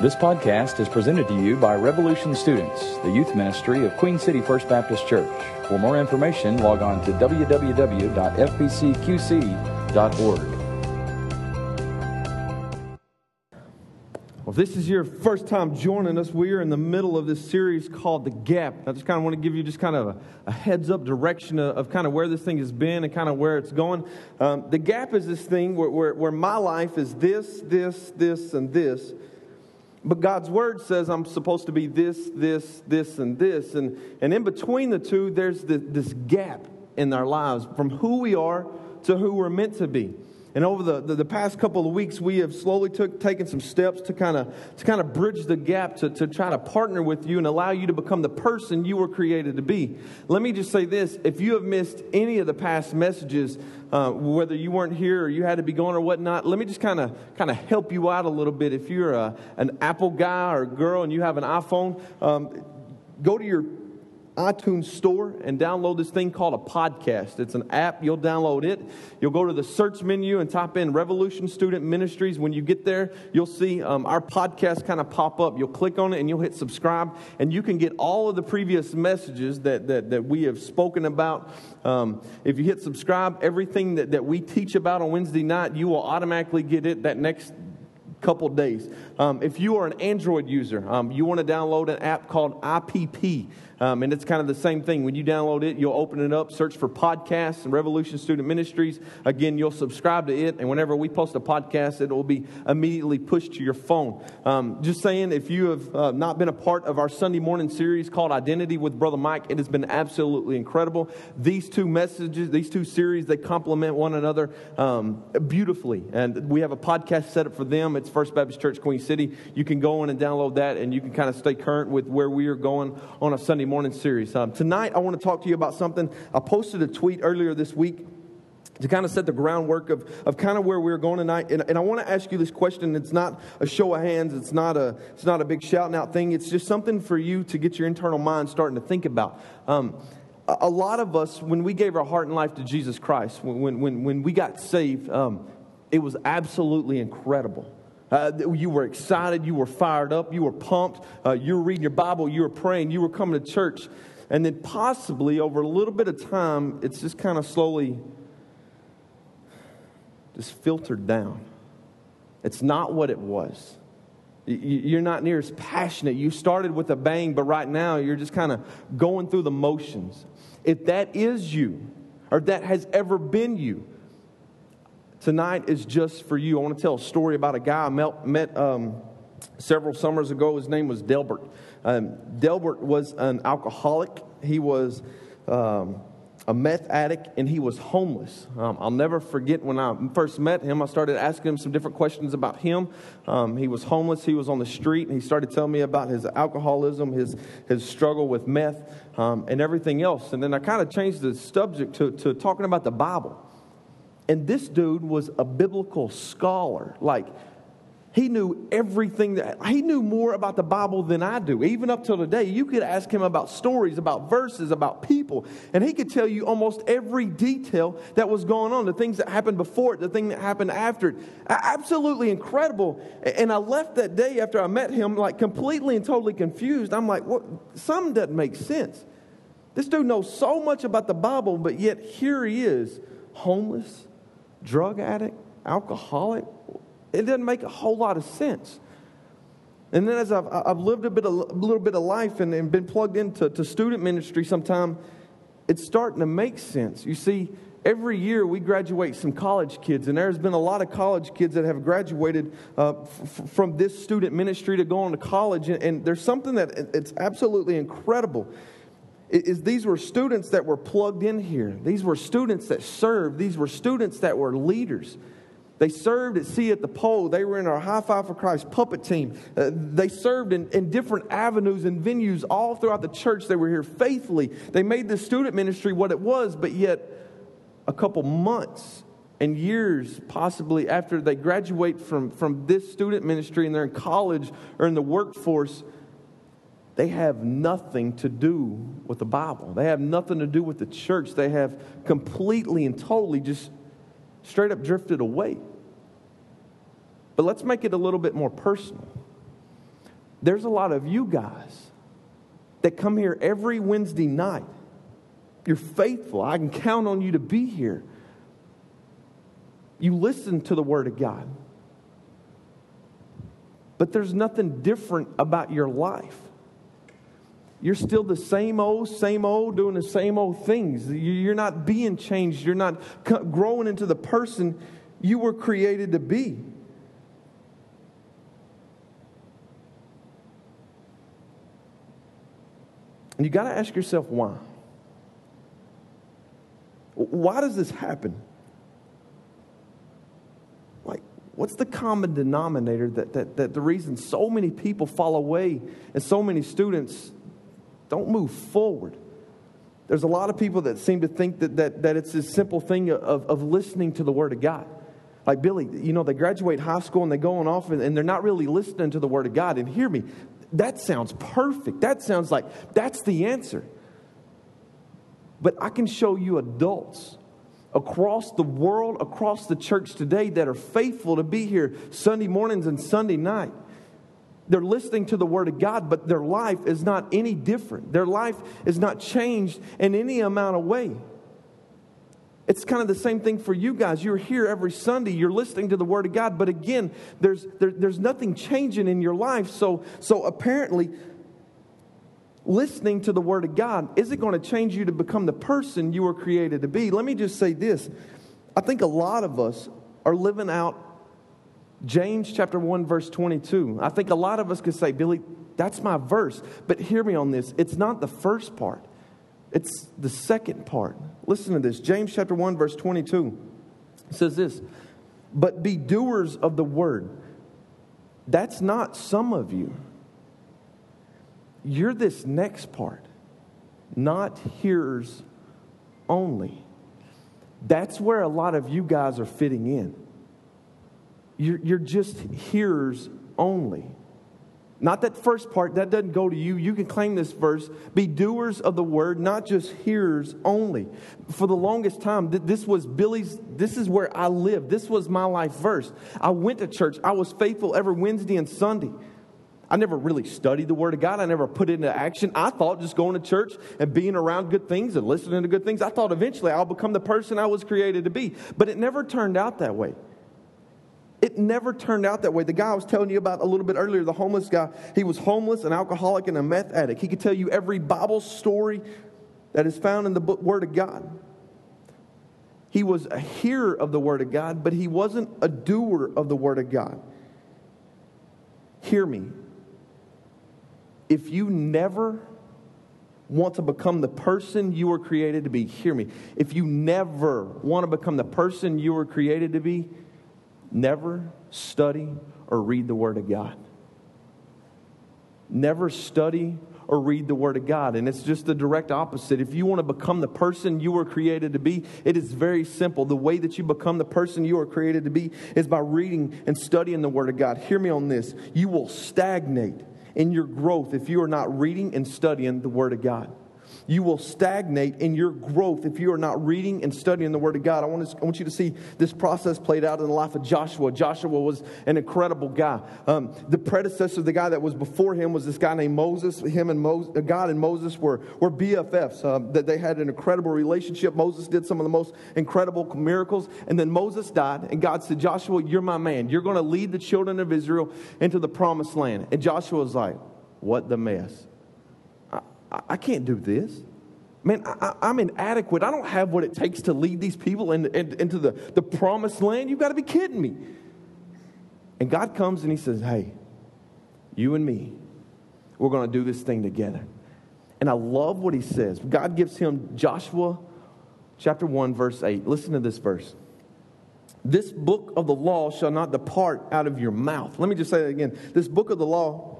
This podcast is presented to you by Revolution Students, the youth ministry of Queen City First Baptist Church. For more information, log on to www.fbcqc.org. Well, if this is your first time joining us, we are in the middle of this series called The Gap. I just kind of want to give you just kind of a, a heads up direction of, of, kind of where this thing has been and kind of where it's going. Um, the Gap is this thing where, where, where my life is this, this, this, and this. But God's word says I'm supposed to be this, this, this, and this. And, and in between the two, there's this, this gap in our lives from who we are to who we're meant to be. And over the, the, the, past couple of weeks, we have slowly took, taken some steps to kind of to kind of bridge the gap to, to try to partner with you and allow you to become the person you were created to be. Let me just say this if you have missed any of the past messages, uh, whether you weren't here or you had to be gone or whatnot, let me just kind of kind of help you out a little bit. If you're a, an Apple guy or girl and you have an iPhone, um, go to your iTunes store and download this thing called a podcast. It's an app. You'll download it. You'll go to the search menu and type in Revolution Student Ministries. When you get there, you'll see um, our podcast kind of pop up. You'll click on it and you'll hit subscribe, and you can get all of the previous messages that, that, that we have spoken about. Um, if you hit subscribe, everything that, that we teach about on Wednesday night, you will automatically get it that next couple days. Um, if you are an Android user, um, you want to download an app called IPP. Um, and it's kind of the same thing. When you download it, you'll open it up, search for podcasts and Revolution Student Ministries. Again, you'll subscribe to it, and whenever we post a podcast, it will be immediately pushed to your phone. Um, just saying, if you have uh, not been a part of our Sunday morning series called Identity with Brother Mike, it has been absolutely incredible. These two messages, these two series, they complement one another um, beautifully. And we have a podcast set up for them. It's First Baptist Church, Queen City. You can go in and download that, and you can kind of stay current with where we are going on a Sunday morning series. Um, tonight, I want to talk to you about something. I posted a tweet earlier this week to kind of set the groundwork of, of kind of where we're going tonight. And, and I want to ask you this question. It's not a show of hands. It's not a, it's not a big shouting out thing. It's just something for you to get your internal mind starting to think about. Um, a lot of us, when we gave our heart and life to Jesus Christ, when, when, when we got saved, um, it was absolutely incredible. Uh, you were excited, you were fired up, you were pumped, uh, you were reading your Bible, you were praying, you were coming to church. And then possibly over a little bit of time, it's just kind of slowly just filtered down. It's not what it was. You're not near as passionate. You started with a bang, but right now you're just kind of going through the motions. If that is you, or that has ever been you, tonight is just for you. I want to tell a story about a guy I met, met um, several summers ago. His name was Delbert. Um, Delbert was an alcoholic. He was um, a meth addict and he was homeless. Um, I'll never forget when I first met him, I started asking him some different questions about him. Um, he was homeless, he was on the street, and he started telling me about his alcoholism, his, his struggle with meth, um, and everything else. And then I kind of changed the subject to, to talking about the Bible. And this dude was a biblical scholar. Like, he knew everything that he knew more about the Bible than I do. Even up till today, you could ask him about stories, about verses, about people, and he could tell you almost every detail that was going on, the things that happened before it, the thing that happened after it. Absolutely incredible. And I left that day after I met him like completely and totally confused. I'm like, what? Something doesn't make sense. This dude knows so much about the Bible, but yet here he is, homeless drug addict, alcoholic. It doesn't make a whole lot of sense. And then as I've, I've lived a, bit of, a little bit of life and, and been plugged into to student ministry sometime, it's starting to make sense. You see, every year we graduate some college kids, and there's been a lot of college kids that have graduated uh, f- from this student ministry to go on to college. And, and there's something that it's absolutely incredible is these were students that were plugged in here. These were students that served. These were students that were leaders. They served at See at the Pole. They were in our High Five for Christ puppet team. Uh, they served in, in different avenues and venues all throughout the church. They were here faithfully. They made the student ministry what it was, but yet a couple months and years possibly after they graduate from, from this student ministry and they're in college or in the workforce, they have nothing to do with the Bible. They have nothing to do with the church. They have completely and totally just straight up drifted away. But let's make it a little bit more personal. there's a lot of you guys that come here every Wednesday night. You're faithful. I can count on you to be here. You listen to the Word of God. But there's nothing different about your life. You're still the same old, same old, doing the same old things. You're not being changed. You're not growing into the person you were created to be. And you got to ask yourself why. Why does this happen? Like, what's the common denominator that, that, that the reason so many people fall away and so many students don't move forward? There's a lot of people that seem to think that, that, that it's this simple thing of, of listening to the Word of God. Like Billy, you know, they graduate high school and they're going off and, and they're not really listening to the Word of God. And hear me, that sounds perfect. That sounds like that's the answer. But I can show you adults across the world, across the church today that are faithful to be here Sunday mornings and Sunday night. They're listening to the Word of God, but their life is not any different. Their life is not changed in any amount of way. It's kind of the same thing for you guys. You're here every Sunday, you're listening to the Word of God, but again, there's, there, there's nothing changing in your life. So, so apparently, listening to the Word of God isn't going to change you to become the person you were created to be. Let me just say this I think a lot of us are living out James chapter 1, verse 22. I think a lot of us could say, Billy, that's my verse. But hear me on this it's not the first part, it's the second part. Listen to this James chapter 1, verse 22 says this, but be doers of the word. That's not some of you. You're this next part, not hearers only. That's where a lot of you guys are fitting in. You're, you're just hearers only. Not that first part, that doesn't go to you. You can claim this verse. Be doers of the word, not just hearers only. For the longest time, this was Billy's, this is where I lived. This was my life verse. I went to church. I was faithful every Wednesday and Sunday. I never really studied the Word of God. I never put it into action. I thought just going to church and being around good things and listening to good things, I thought eventually I'll become the person I was created to be. But it never turned out that way. It never turned out that way. The guy I was telling you about a little bit earlier, the homeless guy, he was homeless, an alcoholic, and a meth addict. He could tell you every Bible story that is found in the book, Word of God. He was a hearer of the Word of God, but he wasn't a doer of the Word of God. Hear me. If you never want to become the person you were created to be, hear me. If you never want to become the person you were created to be, never study or read the Word of God. Never study or read the Word of God. And it's just the direct opposite. If you want to become the person you were created to be, it is very simple. The way that you become the person you were created to be is by reading and studying the Word of God. Hear me on this. You will stagnate in your growth if you are not reading and studying the Word of God. You will stagnate in your growth if you are not reading and studying the Word of God. I want, to, I want you to see this process played out in the life of Joshua. Joshua was an incredible guy. Um, the predecessor, of the guy that was before him, was this guy named Moses. Him and uh, God and Moses were, were BFFs. Um, that they had an incredible relationship. Moses did some of the most incredible miracles. And then Moses died, and God said, Joshua, you're my man. You're going to lead the children of Israel into the promised land. And Joshua was like, What the mess? I can't do this. Man, I, am inadequate. I don't have what it takes to lead these people in, in, into the, the promised land. You've got to be kidding me. And God comes and He says, Hey, you and me, we're going to do this thing together. And I love what He says. God gives him Joshua chapter 1, verse 8. Listen to this verse. This book of the law shall not depart out of your mouth. Let me just say that again. This book of the law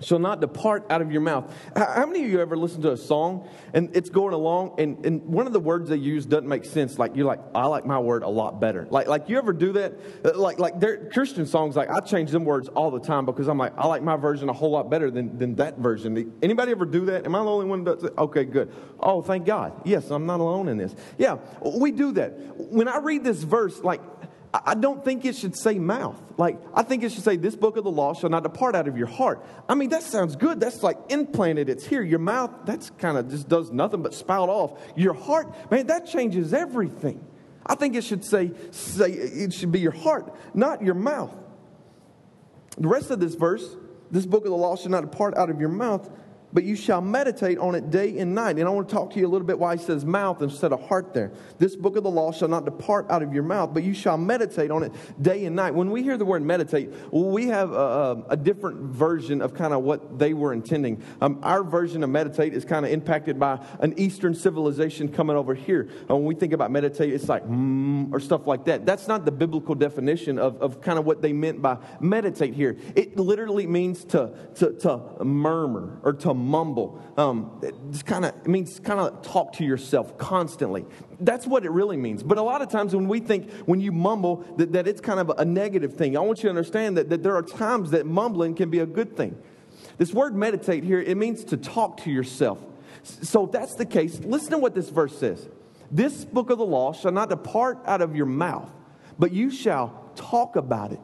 shall not depart out of your mouth. How many of you ever listen to a song and it's going along and, and one of the words they use doesn't make sense? Like you're like, I like my word a lot better. Like like you ever do that? Uh, like like like Christian songs, like I change them words all the time because I'm like, I like my version a whole lot better than, than that version. Anybody ever do that? Am I the only one that does it? Okay, good. Oh, thank God. Yes, I'm not alone in this. Yeah, we do that. When I read this verse, like I don't think it should say mouth. Like, I think it should say, This book of the law shall not depart out of your heart. I mean, that sounds good. That's like implanted. It's here. Your mouth, that's kind of just does nothing but spout off. Your heart, man, that changes everything. I think it should say, say it should be your heart, not your mouth. The rest of this verse, this book of the law shall not depart out of your mouth, but you shall meditate on it day and night. And I want to talk to you a little bit why he says mouth instead of heart there. This book of the law shall not depart out of your mouth, but you shall meditate on it day and night. When we hear the word meditate, we have a, a different version of kind of what they were intending. Um, our version of meditate is kind of impacted by an Eastern civilization coming over here. And when we think about meditate, it's like mm, or stuff like that. That's not the biblical definition of, of kind of what they meant by meditate here. It literally means to, to, to murmur or to mumble. Um, it's kind of it means kind of talk to yourself constantly. That's what it really means. But a lot of times when we think when you mumble that, that it's kind of a negative thing, I want you to understand that, that there are times that mumbling can be a good thing. This word meditate here, it means to talk to yourself. So if that's the case, listen to what this verse says. This book of the law shall not depart out of your mouth, but you shall talk about it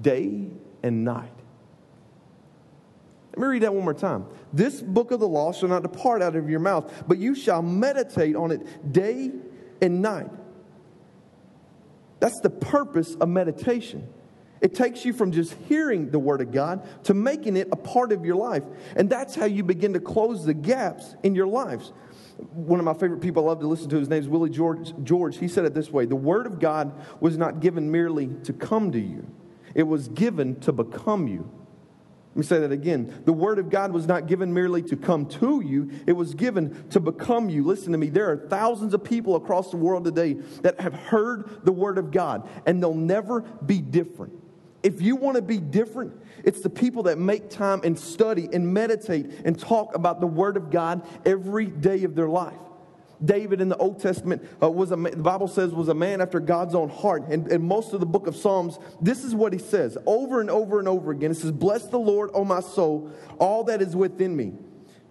day and night let me read that one more time. This book of the law shall not depart out of your mouth, but you shall meditate on it day and night. That's the purpose of meditation. It takes you from just hearing the Word of God to making it a part of your life. And that's how you begin to close the gaps in your lives. One of my favorite people I love to listen to, his name is Willie George, George. He said it this way The Word of God was not given merely to come to you, it was given to become you. Let me say that again. The Word of God was not given merely to come to you, it was given to become you. Listen to me. There are thousands of people across the world today that have heard the Word of God, and they'll never be different. If you want to be different, it's the people that make time and study and meditate and talk about the Word of God every day of their life. David in the Old Testament uh, was a, the Bible says was a man after God's own heart. And, and most of the book of Psalms, this is what he says over and over and over again. It says, Bless the Lord, O my soul, all that is within me.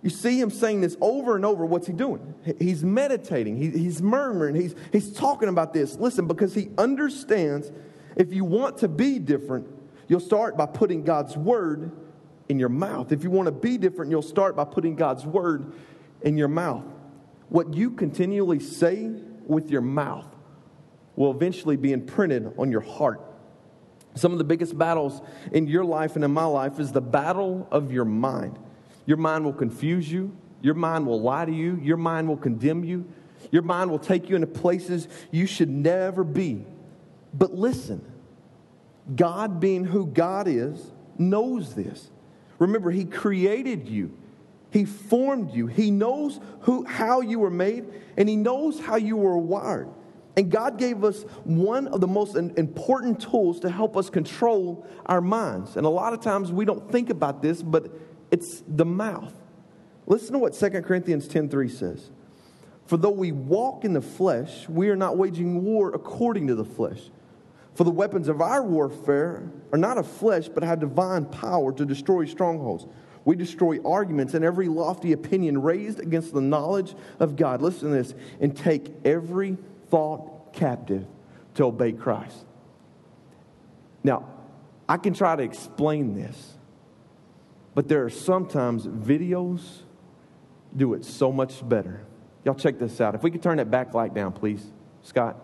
You see him saying this over and over. What's he doing? He's meditating, he, he's murmuring, he's, he's talking about this. Listen, because he understands if you want to be different, you'll start by putting God's word in your mouth. If you want to be different, you'll start by putting God's word in your mouth what you continually say with your mouth will eventually be imprinted on your heart. Some of the biggest battles in your life and in my life is the battle of your mind. Your mind will confuse you, your mind will lie to you, your mind will condemn you, your mind will take you into places you should never be. But listen, God, being who God is, knows this. Remember, He created you. He formed you. He knows who, how you were made, and He knows how you were wired. And God gave us one of the most important tools to help us control our minds. And a lot of times we don't think about this, but it's the mouth. Listen to what 2 Corinthians 10:3 says. For though we walk in the flesh, we are not waging war according to the flesh. For the weapons of our warfare are not of flesh, but have divine power to destroy strongholds. We destroy arguments and every lofty opinion raised against the knowledge of God. Listen to this and take every thought captive to obey Christ. Now, I can try to explain this, but there are sometimes videos do it so much better. Y'all check this out. If we could turn that backlight down, please, Scott.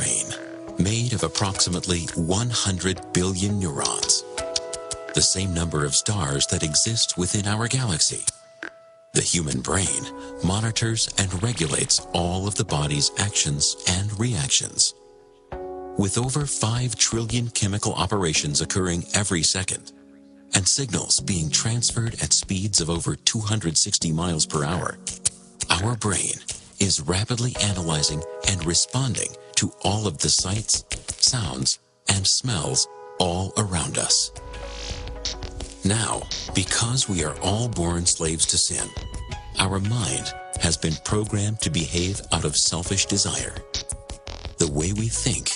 Brain, made of approximately 100 billion neurons, the same number of stars that exist within our galaxy. The human brain monitors and regulates all of the body's actions and reactions. With over 5 trillion chemical operations occurring every second, and signals being transferred at speeds of over 260 miles per hour, our brain is rapidly analyzing and responding to all of the sights, sounds, and smells all around us. Now, because we are all born slaves to sin, our mind has been programmed to behave out of selfish desire. The way we think,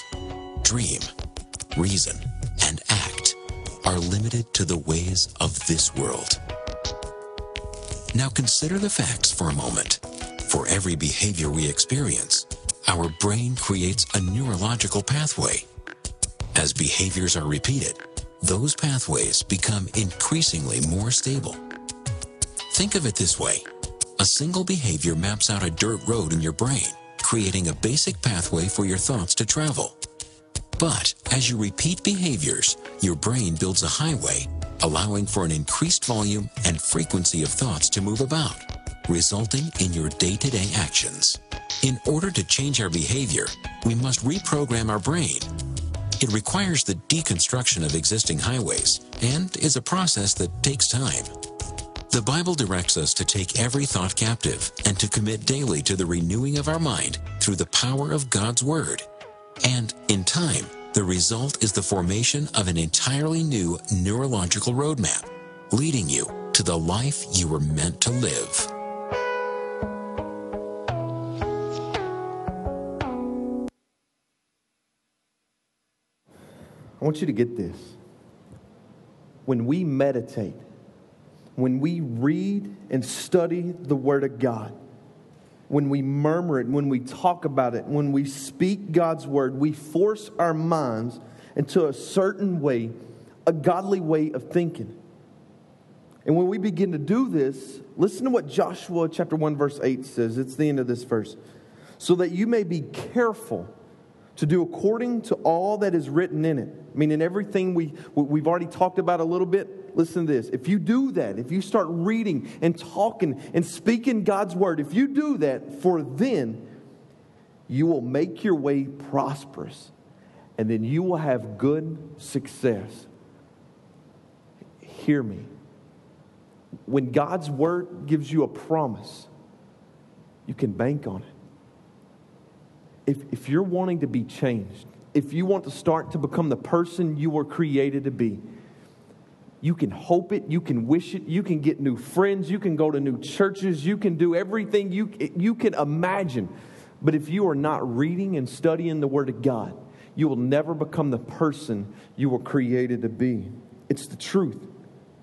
dream, reason, and act are limited to the ways of this world. Now consider the facts for a moment. For every behavior we experience, our brain creates a neurological pathway. As behaviors are repeated, those pathways become increasingly more stable. Think of it this way. A single behavior maps out a dirt road in your brain, creating a basic pathway for your thoughts to travel. But as you repeat behaviors, your brain builds a highway, allowing for an increased volume and frequency of thoughts to move about, resulting in your day-to-day actions. In order to change our behavior, we must reprogram our brain. It requires the deconstruction of existing highways and is a process that takes time. The Bible directs us to take every thought captive and to commit daily to the renewing of our mind through the power of God's Word. And in time, the result is the formation of an entirely new neurological roadmap, leading you to the life you were meant to live. I want you to get this. When we meditate, when we read and study the Word of God, when we murmur it, when we talk about it, when we speak God's Word, we force our minds into a certain way, a godly way of thinking. And when we begin to do this, listen to what Joshua chapter 1 verse 8 says. It's the end of this verse. So that you may be careful to do according to all that is written in it. I mean, in everything we, we've already talked about a little bit, listen to this. If you do that, if you start reading and talking and speaking God's word, if you do that, for then you will make your way prosperous and then you will have good success. Hear me. When God's word gives you a promise, you can bank on it if, if you're wanting to be changed, if you want to start to become the person you were created to be, you can hope it, you can wish it, you can get new friends, you can go to new churches, you can do everything you, you can imagine. But if you are not reading and studying the Word of God, you will never become the person you were created to be. It's the truth.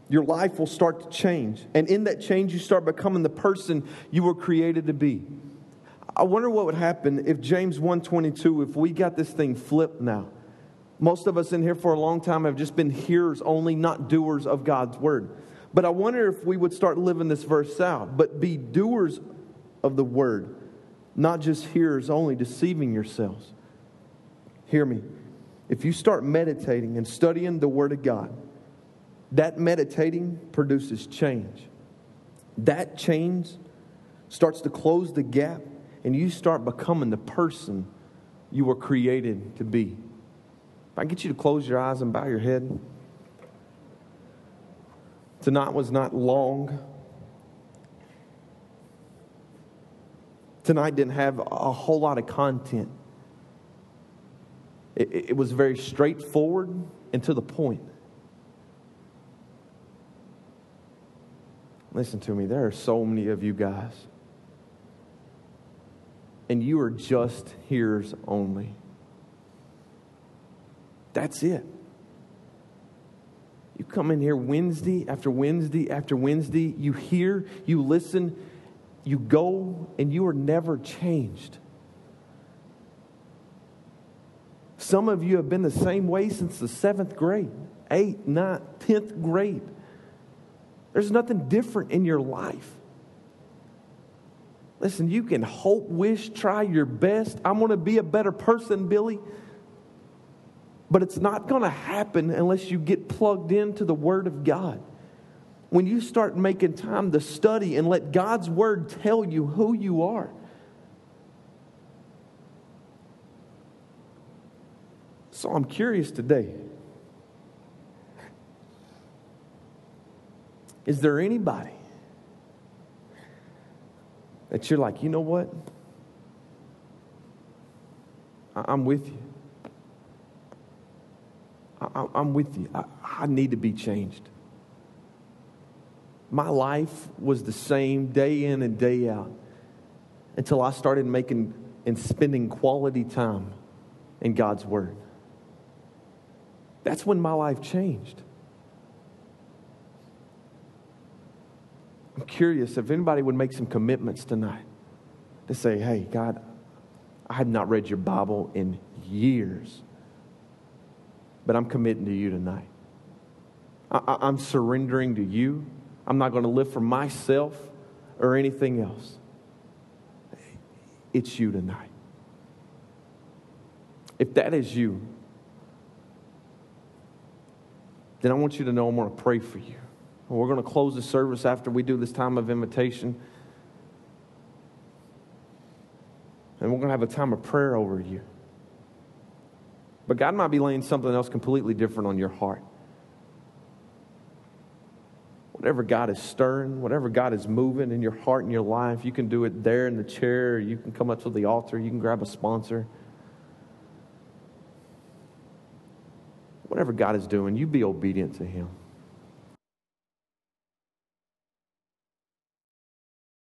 Your life will start to change. And in that change, you start becoming the person you were created to be. I wonder what would happen if James 122, if we got this thing flipped now. Most of us in here for a long time have just been hearers only, not doers of God's word. But I wonder if we would start living this verse out, but be doers of the word, not just hearers only, deceiving yourselves. Hear me. If you start meditating and studying the word of God, that meditating produces change. That change starts to close the gap and you start becoming the person you were created to be. If I get you to close your eyes and bow your head. Tonight was not long. Tonight didn't have a whole lot of content. It, it was very straightforward and to the point. Listen to me, there are so many of you guys and you are just hearers only. That's it. You come in here Wednesday after Wednesday after Wednesday, you hear, you listen, you go, and you are never changed. Some of you have been the same way since the seventh grade, eighth, ninth, tenth grade. There's nothing different in your life. Listen, you can hope, wish, try your best. I'm going to be a better person, Billy. But it's not going to happen unless you get plugged into the Word of God. When you start making time to study and let God's Word tell you who you are. So I'm curious today. Is there anybody that you're like, you know what? I'm with you. I'm with you. I need to be changed. My life was the same day in and day out. until I started making and spending quality time in God's Word. That's when my life changed. I'm curious if anybody would make some commitments tonight to say, hey, God, I have not read your Bible in years, but I'm committing to you tonight. I, am surrendering to you. I'm not going to live for myself or anything else. It's you tonight. If that is you, then I want you to know I'm going to pray for you. We're going to close the service after we do this time of invitation. And we're going to have a time of prayer over you. But God might be laying something else completely different on your heart. Whatever God is stirring, whatever God is moving in your heart and your life, you can do it there in the chair. You can come up to the altar. You can grab a sponsor. Whatever God is doing, you be obedient to Him.